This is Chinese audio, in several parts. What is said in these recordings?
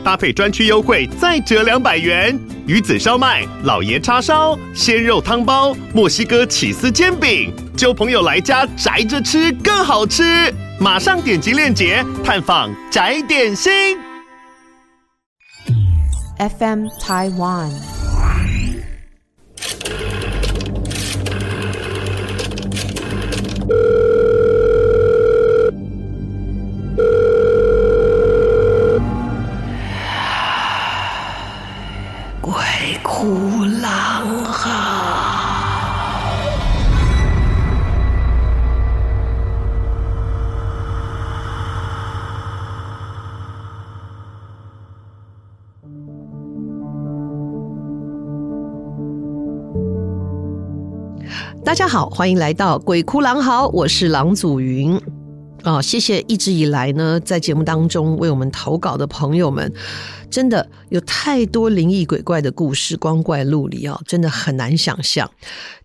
搭配专区优惠再折两百元。鱼子烧麦、老爷叉烧、鲜肉汤包、墨西哥起司煎饼，揪朋友来家宅着吃更好吃。马上点击链接探访宅点心。FM Taiwan。好，欢迎来到《鬼哭狼嚎》，我是郎祖云啊、谢谢一直以来呢，在节目当中为我们投稿的朋友们，真的有太多灵异鬼怪的故事，光怪陆离啊、哦，真的很难想象。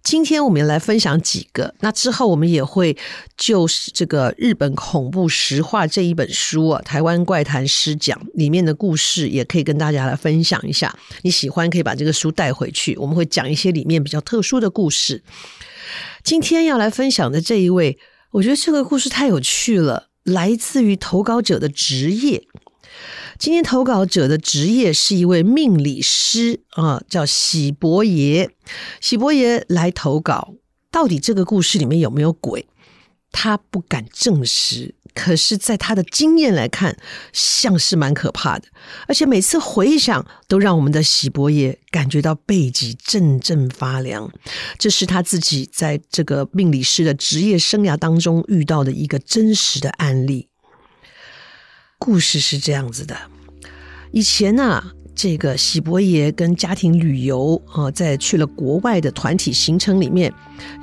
今天我们来分享几个，那之后我们也会就是这个日本恐怖实话这一本书啊，《台湾怪谈师讲》里面的故事，也可以跟大家来分享一下。你喜欢可以把这个书带回去，我们会讲一些里面比较特殊的故事。今天要来分享的这一位，我觉得这个故事太有趣了，来自于投稿者的职业。今天投稿者的职业是一位命理师啊，叫喜伯爷。喜伯爷来投稿，到底这个故事里面有没有鬼？他不敢证实。可是，在他的经验来看，像是蛮可怕的，而且每次回想，都让我们的喜伯爷感觉到背脊阵阵发凉。这是他自己在这个命理师的职业生涯当中遇到的一个真实的案例。故事是这样子的：以前呢、啊，这个喜伯爷跟家庭旅游啊，在去了国外的团体行程里面，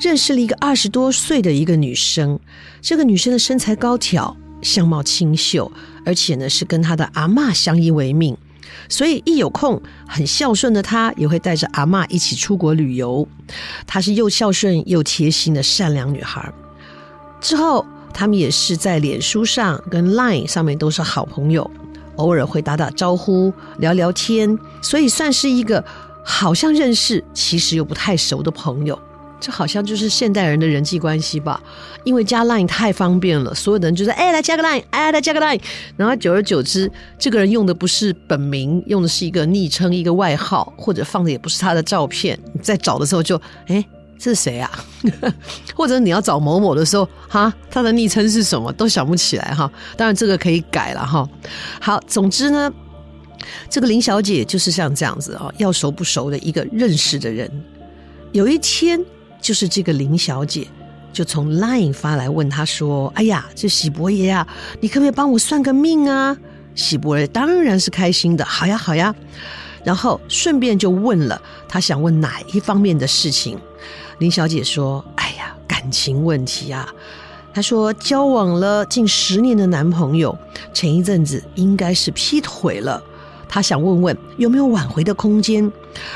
认识了一个二十多岁的一个女生。这个女生的身材高挑，相貌清秀，而且呢是跟她的阿嬷相依为命，所以一有空，很孝顺的她也会带着阿嬷一起出国旅游。她是又孝顺又贴心的善良女孩。之后，他们也是在脸书上跟 Line 上面都是好朋友，偶尔会打打招呼、聊聊天，所以算是一个好像认识，其实又不太熟的朋友。这好像就是现代人的人际关系吧，因为加 Line 太方便了，所有的人就说：“哎，来加个 Line，哎，来加个 Line。”然后久而久之，这个人用的不是本名，用的是一个昵称、一个外号，或者放的也不是他的照片。你在找的时候就：“哎，是谁啊？” 或者你要找某某的时候，哈，他的昵称是什么都想不起来哈。当然这个可以改了哈。好，总之呢，这个林小姐就是像这样子啊，要熟不熟的一个认识的人。有一天。就是这个林小姐，就从 Line 发来问他说：“哎呀，这喜伯爷啊，你可不可以帮我算个命啊？”喜伯爷当然是开心的，好呀好呀。然后顺便就问了他想问哪一方面的事情。林小姐说：“哎呀，感情问题啊。”她说交往了近十年的男朋友，前一阵子应该是劈腿了。她想问问有没有挽回的空间，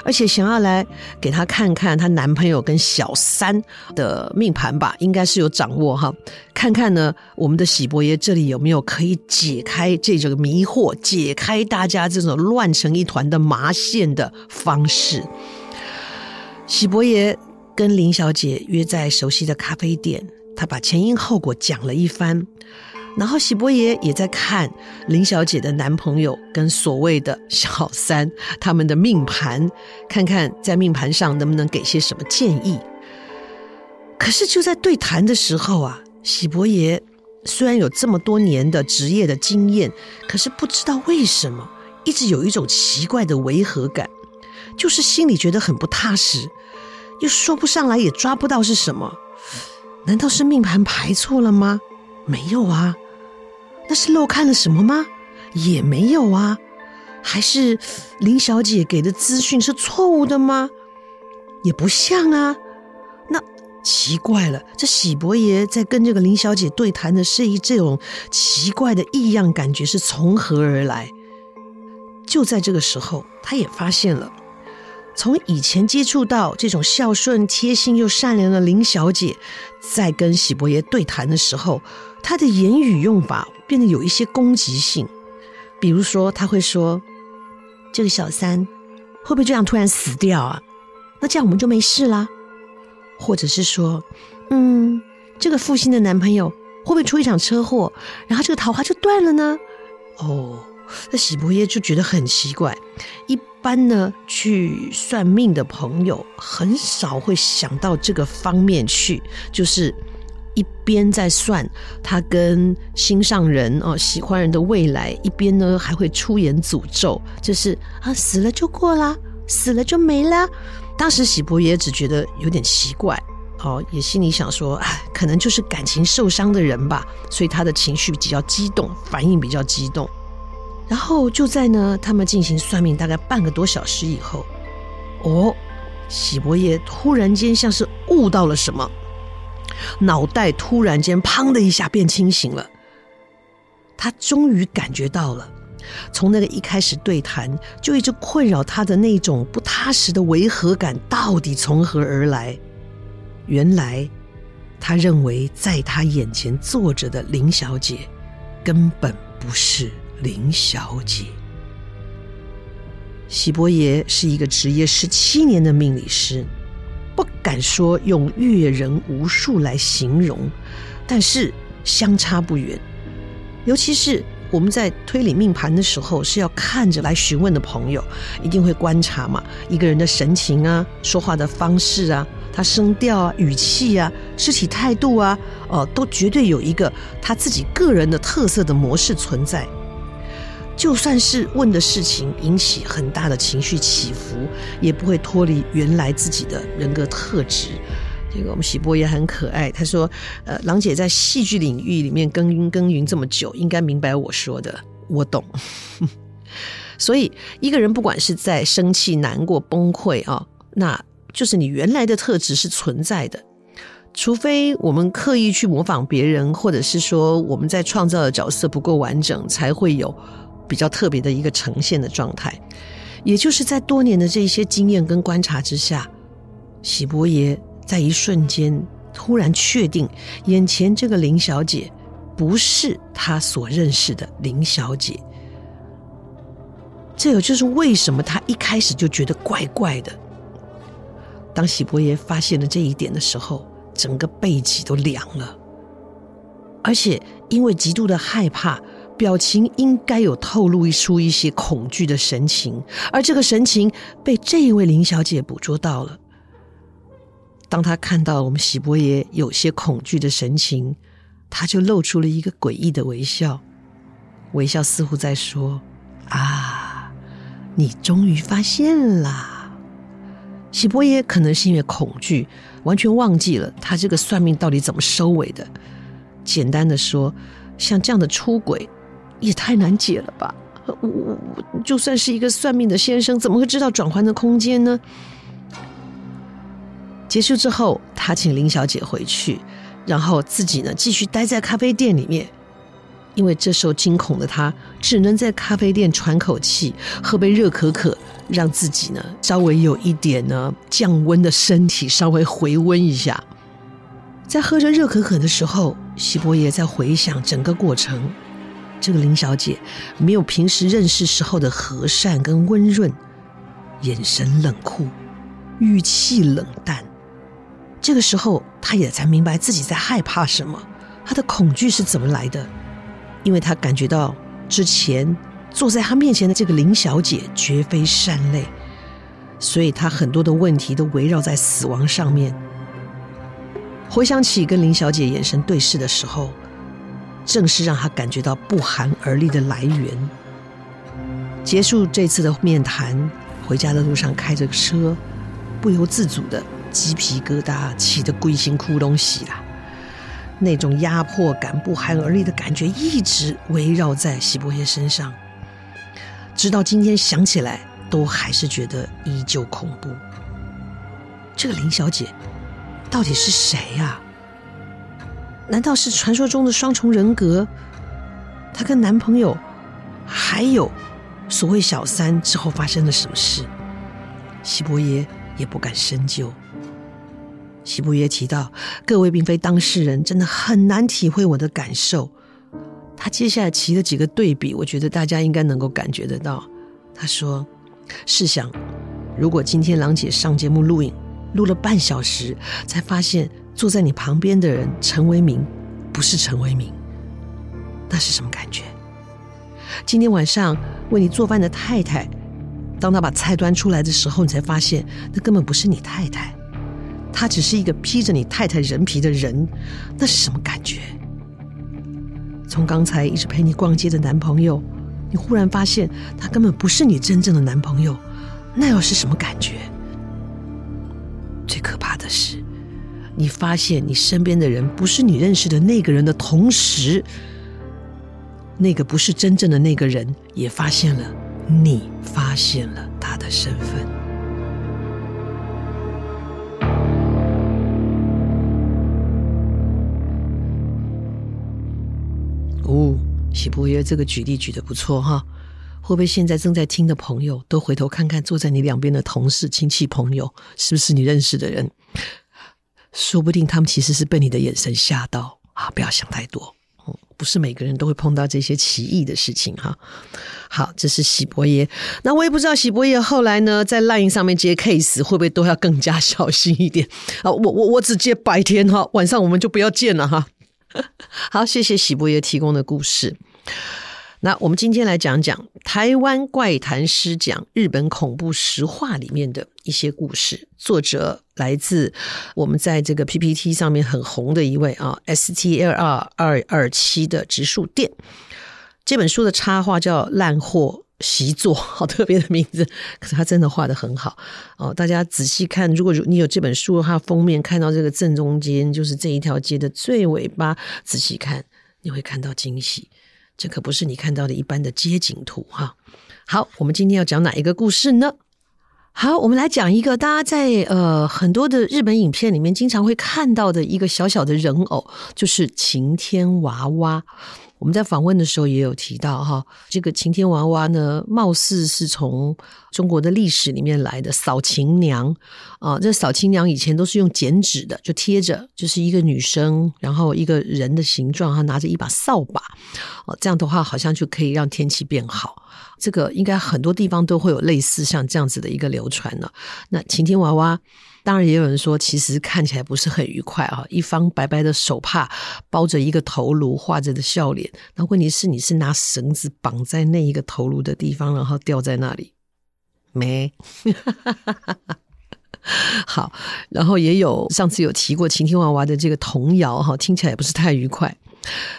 而且想要来给她看看她男朋友跟小三的命盘吧，应该是有掌握哈。看看呢，我们的喜伯爷这里有没有可以解开这种迷惑，解开大家这种乱成一团的麻线的方式。喜伯爷跟林小姐约在熟悉的咖啡店，他把前因后果讲了一番。然后喜伯爷也在看林小姐的男朋友跟所谓的小三他们的命盘，看看在命盘上能不能给些什么建议。可是就在对谈的时候啊，喜伯爷虽然有这么多年的职业的经验，可是不知道为什么一直有一种奇怪的违和感，就是心里觉得很不踏实，又说不上来，也抓不到是什么。难道是命盘排错了吗？没有啊。那是漏看了什么吗？也没有啊，还是林小姐给的资讯是错误的吗？也不像啊。那奇怪了，这喜伯爷在跟这个林小姐对谈的是一这种奇怪的异样感觉是从何而来？就在这个时候，他也发现了，从以前接触到这种孝顺、贴心又善良的林小姐，在跟喜伯爷对谈的时候，她的言语用法变得有一些攻击性。比如说，他会说：“这个小三会不会这样突然死掉啊？那这样我们就没事啦。”或者是说：“嗯，这个负心的男朋友会不会出一场车祸，然后这个桃花就断了呢？”哦，那喜伯爷就觉得很奇怪。一般呢，去算命的朋友很少会想到这个方面去，就是。一边在算他跟心上人哦喜欢人的未来，一边呢还会出言诅咒，就是啊死了就过啦，死了就没啦。当时喜伯爷只觉得有点奇怪哦，也心里想说，哎，可能就是感情受伤的人吧，所以他的情绪比较激动，反应比较激动。然后就在呢，他们进行算命大概半个多小时以后，哦，喜伯爷突然间像是悟到了什么。脑袋突然间“砰”的一下变清醒了，他终于感觉到了，从那个一开始对谈就一直困扰他的那种不踏实的违和感到底从何而来。原来，他认为在他眼前坐着的林小姐根本不是林小姐。喜伯爷是一个执业十七年的命理师。不敢说用阅人无数来形容，但是相差不远。尤其是我们在推理命盘的时候，是要看着来询问的朋友，一定会观察嘛，一个人的神情啊，说话的方式啊，他声调啊、语气啊、肢体态度啊，哦，都绝对有一个他自己个人的特色的模式存在。就算是问的事情引起很大的情绪起伏，也不会脱离原来自己的人格特质。这个我们喜波也很可爱，他说：“呃，郎姐在戏剧领域里面耕耘耕耘这么久，应该明白我说的，我懂。”所以一个人不管是在生气、难过、崩溃啊、那就是你原来的特质是存在的，除非我们刻意去模仿别人，或者是说我们在创造的角色不够完整，才会有。比较特别的一个呈现的状态，也就是在多年的这些经验跟观察之下，喜伯爷在一瞬间突然确定，眼前这个林小姐不是他所认识的林小姐。这也就是为什么他一开始就觉得怪怪的。当喜伯爷发现了这一点的时候，整个背脊都凉了，而且因为极度的害怕。表情应该有透露出一些恐惧的神情，而这个神情被这一位林小姐捕捉到了。当她看到我们喜伯爷有些恐惧的神情，她就露出了一个诡异的微笑，微笑似乎在说：“啊，你终于发现啦。”喜伯爷可能是因为恐惧，完全忘记了他这个算命到底怎么收尾的。简单的说，像这样的出轨。也太难解了吧！我我就算是一个算命的先生，怎么会知道转换的空间呢？结束之后，他请林小姐回去，然后自己呢继续待在咖啡店里面，因为这时候惊恐的他只能在咖啡店喘口气，喝杯热可可，让自己呢稍微有一点呢降温的身体稍微回温一下。在喝着热可可的时候，喜伯爷在回想整个过程。这个林小姐没有平时认识时候的和善跟温润，眼神冷酷，语气冷淡。这个时候，她也才明白自己在害怕什么，她的恐惧是怎么来的。因为她感觉到之前坐在她面前的这个林小姐绝非善类，所以她很多的问题都围绕在死亡上面。回想起跟林小姐眼神对视的时候。正是让他感觉到不寒而栗的来源。结束这次的面谈，回家的路上开着车，不由自主的鸡皮疙瘩起的龟心窟窿洗啦。那种压迫感、不寒而栗的感觉一直围绕在喜伯爷身上，直到今天想起来，都还是觉得依旧恐怖。这个林小姐到底是谁呀？难道是传说中的双重人格？她跟男朋友还有所谓小三之后发生了什么事？西伯爷也不敢深究。西伯爷提到，各位并非当事人，真的很难体会我的感受。他接下来提了几个对比，我觉得大家应该能够感觉得到。他说：“试想，如果今天郎姐上节目录影，录了半小时，才发现。”坐在你旁边的人陈为民，不是陈为民，那是什么感觉？今天晚上为你做饭的太太，当她把菜端出来的时候，你才发现那根本不是你太太，她只是一个披着你太太人皮的人，那是什么感觉？从刚才一直陪你逛街的男朋友，你忽然发现他根本不是你真正的男朋友，那又是什么感觉？你发现你身边的人不是你认识的那个人的同时，那个不是真正的那个人也发现了，你发现了他的身份。哦，喜伯爷这个举例举得不错哈，会不会现在正在听的朋友都回头看看坐在你两边的同事、亲戚、朋友，是不是你认识的人？说不定他们其实是被你的眼神吓到啊！不要想太多，不是每个人都会碰到这些奇异的事情哈。好，这是喜伯爷。那我也不知道喜伯爷后来呢，在 LINE 上面接 case 会不会都要更加小心一点啊？我我我只接白天哈，晚上我们就不要见了哈。好，谢谢喜伯爷提供的故事。那我们今天来讲讲台湾怪谈师讲日本恐怖实话里面的一些故事。作者来自我们在这个 PPT 上面很红的一位啊，STLR 二二七的植树店。这本书的插画叫烂货习作，好特别的名字，可是他真的画得很好哦。大家仔细看，如果你有这本书它，封面看到这个正中间就是这一条街的最尾巴，仔细看你会看到惊喜。这可不是你看到的一般的街景图哈。好，我们今天要讲哪一个故事呢？好，我们来讲一个大家在呃很多的日本影片里面经常会看到的一个小小的人偶，就是晴天娃娃。我们在访问的时候也有提到哈，这个晴天娃娃呢，貌似是从中国的历史里面来的扫晴娘啊。这扫晴娘以前都是用剪纸的，就贴着，就是一个女生，然后一个人的形状，她拿着一把扫把，哦，这样的话好像就可以让天气变好。这个应该很多地方都会有类似像这样子的一个流传了。那晴天娃娃。当然，也有人说，其实看起来不是很愉快啊。一方白白的手帕包着一个头颅，画着的笑脸。那问题是，你是拿绳子绑在那一个头颅的地方，然后吊在那里？没。好，然后也有上次有提过晴天娃娃的这个童谣哈，听起来也不是太愉快。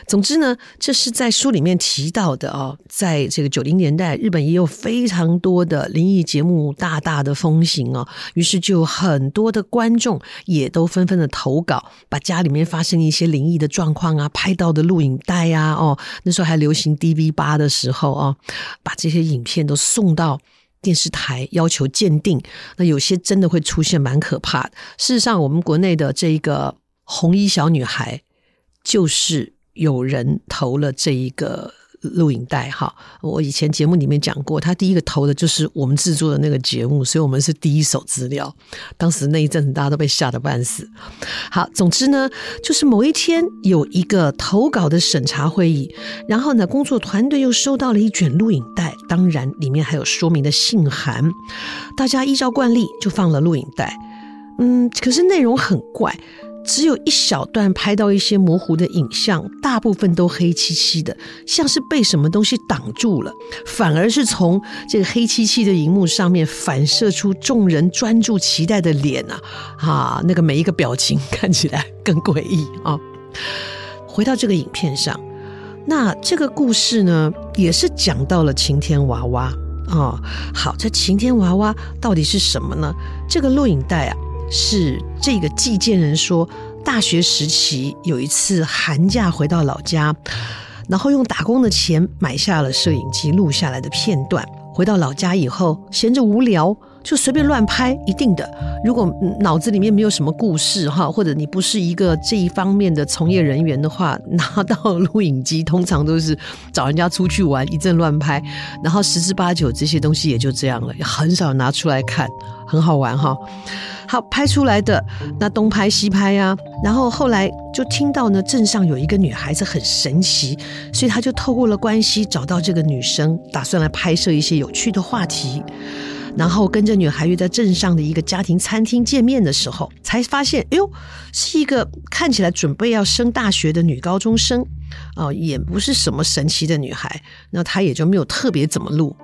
总之呢，这是在书里面提到的哦，在这个九零年代，日本也有非常多的灵异节目大大的风行哦，于是就很多的观众也都纷纷的投稿，把家里面发生一些灵异的状况啊，拍到的录影带啊，哦，那时候还流行 DV8 的时候哦，把这些影片都送到电视台要求鉴定，那有些真的会出现蛮可怕的。事实上，我们国内的这个红衣小女孩就是。有人投了这一个录影带哈，我以前节目里面讲过，他第一个投的就是我们制作的那个节目，所以我们是第一手资料。当时那一阵子大家都被吓得半死。好，总之呢，就是某一天有一个投稿的审查会议，然后呢，工作团队又收到了一卷录影带，当然里面还有说明的信函，大家依照惯例就放了录影带。嗯，可是内容很怪。只有一小段拍到一些模糊的影像，大部分都黑漆漆的，像是被什么东西挡住了。反而是从这个黑漆漆的荧幕上面反射出众人专注期待的脸啊，啊，那个每一个表情看起来更诡异啊。回到这个影片上，那这个故事呢，也是讲到了晴天娃娃啊。好，这晴天娃娃到底是什么呢？这个录影带啊。是这个寄件人说，大学时期有一次寒假回到老家，然后用打工的钱买下了摄影机录下来的片段。回到老家以后，闲着无聊，就随便乱拍，一定的。如果脑子里面没有什么故事哈，或者你不是一个这一方面的从业人员的话，拿到录影机通常都是找人家出去玩一阵乱拍，然后十之八九这些东西也就这样了，很少拿出来看，很好玩哈。好，拍出来的那东拍西拍呀、啊，然后后来就听到呢，镇上有一个女孩子很神奇，所以他就透过了关系找到这个女生，打算来拍摄一些有趣的话题。然后跟着女孩约在镇上的一个家庭餐厅见面的时候，才发现，哎呦，是一个看起来准备要升大学的女高中生，哦，也不是什么神奇的女孩，那她也就没有特别怎么录。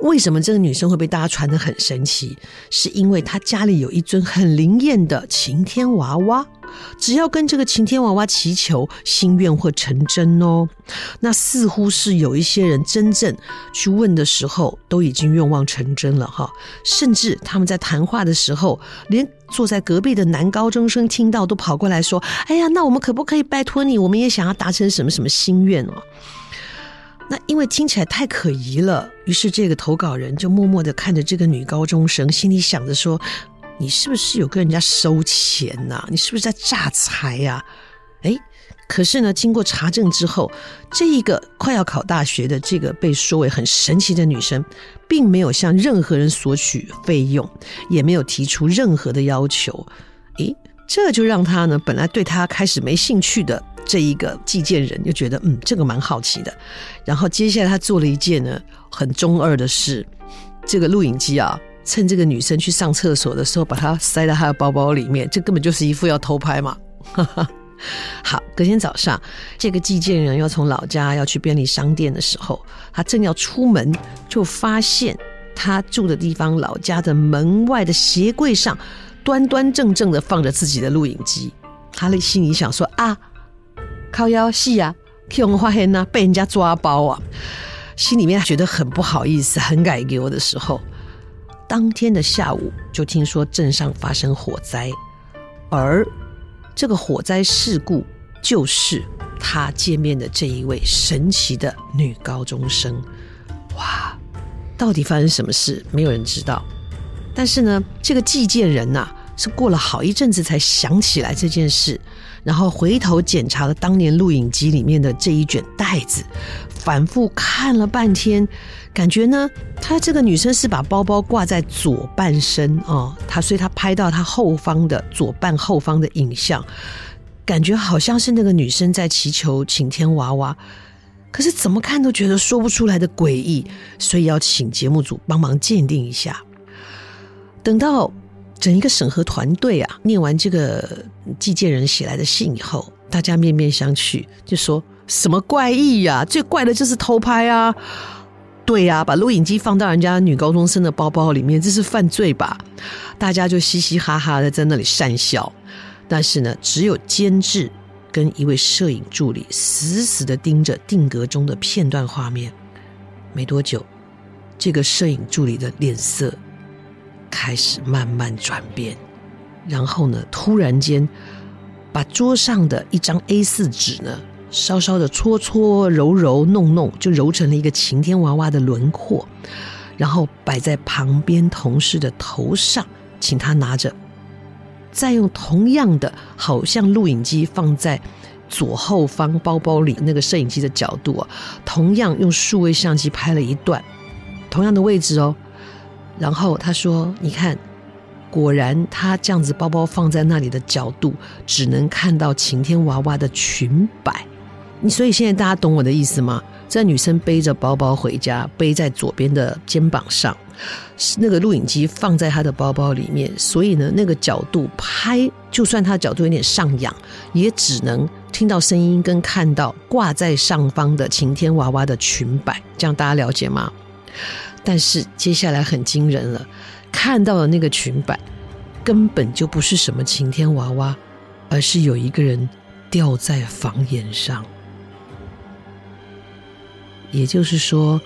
为什么这个女生会被大家传得很神奇？是因为她家里有一尊很灵验的晴天娃娃，只要跟这个晴天娃娃祈求，心愿会成真哦。那似乎是有一些人真正去问的时候，都已经愿望成真了哈。甚至他们在谈话的时候，连坐在隔壁的男高中生听到都跑过来说：“哎呀，那我们可不可以拜托你？我们也想要达成什么什么心愿哦。”那因为听起来太可疑了，于是这个投稿人就默默的看着这个女高中生，心里想着说：“你是不是有跟人家收钱呐？你是不是在诈财呀？”哎，可是呢，经过查证之后，这一个快要考大学的这个被说为很神奇的女生，并没有向任何人索取费用，也没有提出任何的要求。诶，这就让他呢，本来对他开始没兴趣的。这一个寄件人就觉得，嗯，这个蛮好奇的。然后接下来他做了一件呢很中二的事，这个录影机啊，趁这个女生去上厕所的时候，把它塞到她的包包里面，这根本就是一副要偷拍嘛。好，隔天早上，这个寄件人要从老家要去便利商店的时候，他正要出门，就发现他住的地方老家的门外的鞋柜上，端端正正的放着自己的录影机。他的心里想说啊。靠腰细呀，替我发现呢，被人家抓包啊，心里面觉得很不好意思，很改给我的时候，当天的下午就听说镇上发生火灾，而这个火灾事故就是他见面的这一位神奇的女高中生。哇，到底发生什么事？没有人知道。但是呢，这个寄件人呐、啊，是过了好一阵子才想起来这件事。然后回头检查了当年录影机里面的这一卷带子，反复看了半天，感觉呢，她这个女生是把包包挂在左半身哦，她所以她拍到她后方的左半后方的影像，感觉好像是那个女生在祈求晴天娃娃，可是怎么看都觉得说不出来的诡异，所以要请节目组帮忙鉴定一下。等到。整一个审核团队啊，念完这个寄件人写来的信以后，大家面面相觑，就说什么怪异呀？最怪的就是偷拍啊！对呀，把录影机放到人家女高中生的包包里面，这是犯罪吧？大家就嘻嘻哈哈的在那里讪笑。但是呢，只有监制跟一位摄影助理死死的盯着定格中的片段画面。没多久，这个摄影助理的脸色。开始慢慢转变，然后呢，突然间把桌上的一张 A4 纸呢，稍稍的搓搓揉揉弄弄，就揉成了一个晴天娃娃的轮廓，然后摆在旁边同事的头上，请他拿着，再用同样的，好像录影机放在左后方包包里那个摄影机的角度啊，同样用数位相机拍了一段，同样的位置哦。然后他说：“你看，果然他这样子包包放在那里的角度，只能看到晴天娃娃的裙摆。你所以现在大家懂我的意思吗？这女生背着包包回家，背在左边的肩膀上，那个录影机放在她的包包里面，所以呢，那个角度拍，就算她角度有点上仰，也只能听到声音跟看到挂在上方的晴天娃娃的裙摆。这样大家了解吗？”但是接下来很惊人了，看到的那个裙摆根本就不是什么晴天娃娃，而是有一个人吊在房檐上。也就是说，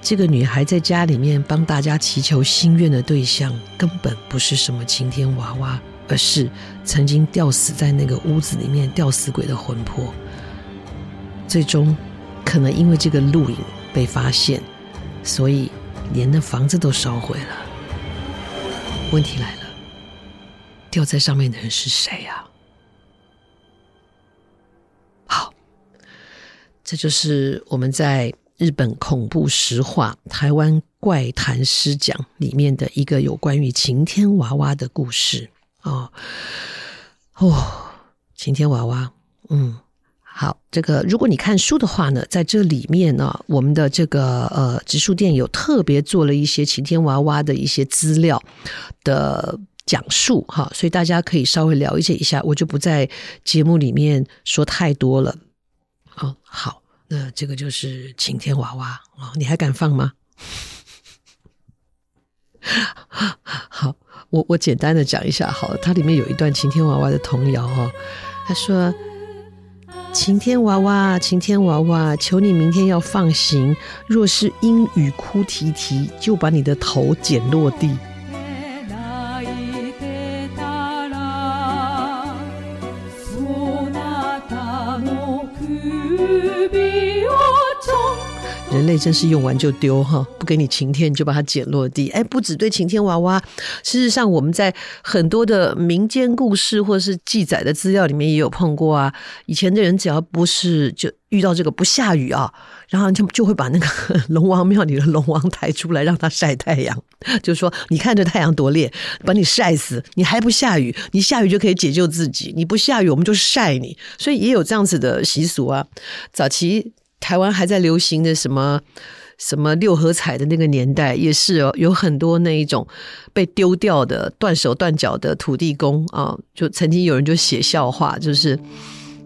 这个女孩在家里面帮大家祈求心愿的对象，根本不是什么晴天娃娃，而是曾经吊死在那个屋子里面吊死鬼的魂魄。最终，可能因为这个录影被发现。所以，连那房子都烧毁了。问题来了，吊在上面的人是谁呀？好，这就是我们在日本恐怖实话台湾怪谈诗讲里面的一个有关于晴天娃娃的故事啊。哦，晴天娃娃，嗯。好，这个如果你看书的话呢，在这里面呢，我们的这个呃植树店有特别做了一些晴天娃娃的一些资料的讲述哈，所以大家可以稍微了解一下，我就不在节目里面说太多了。好，好，那这个就是晴天娃娃啊，你还敢放吗？好，我我简单的讲一下好，它里面有一段晴天娃娃的童谣哈，他说。晴天娃娃，晴天娃娃，求你明天要放行。若是阴雨哭啼啼，就把你的头剪落地。人类真是用完就丢哈，不给你晴天就把它捡落地。哎，不止对晴天娃娃，事实上我们在很多的民间故事或者是记载的资料里面也有碰过啊。以前的人只要不是就遇到这个不下雨啊，然后就就会把那个 龙王庙里的龙王抬出来让它晒太阳，就说你看这太阳多烈，把你晒死，你还不下雨，你下雨就可以解救自己，你不下雨我们就晒你，所以也有这样子的习俗啊。早期。台湾还在流行的什么什么六合彩的那个年代，也是哦，有很多那一种被丢掉的断手断脚的土地公啊，就曾经有人就写笑话，就是。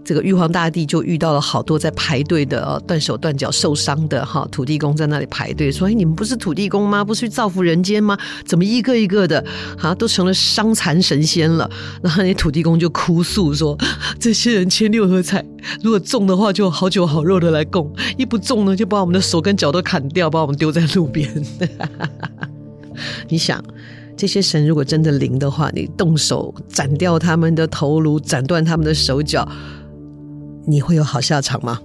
这个玉皇大帝就遇到了好多在排队的哦，断手断脚受伤的哈土地公在那里排队，说：“哎，你们不是土地公吗？不是去造福人间吗？怎么一个一个的哈都成了伤残神仙了？”然后那土地公就哭诉说：“这些人签六合彩，如果中的话就好酒好肉的来供；一不中呢，就把我们的手跟脚都砍掉，把我们丢在路边。”你想，这些神如果真的灵的话，你动手斩掉他们的头颅，斩断他们的手脚。你会有好下场吗？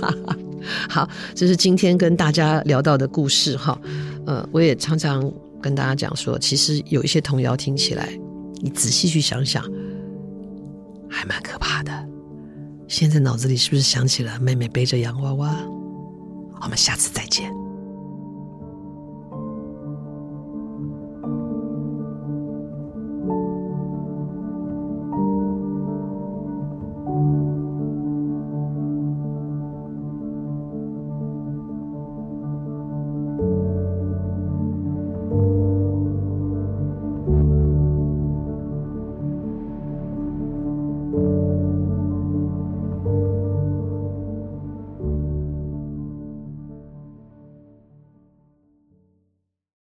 好，这是今天跟大家聊到的故事哈。呃，我也常常跟大家讲说，其实有一些童谣听起来，你仔细去想想，还蛮可怕的。现在脑子里是不是想起了妹妹背着洋娃娃？我们下次再见。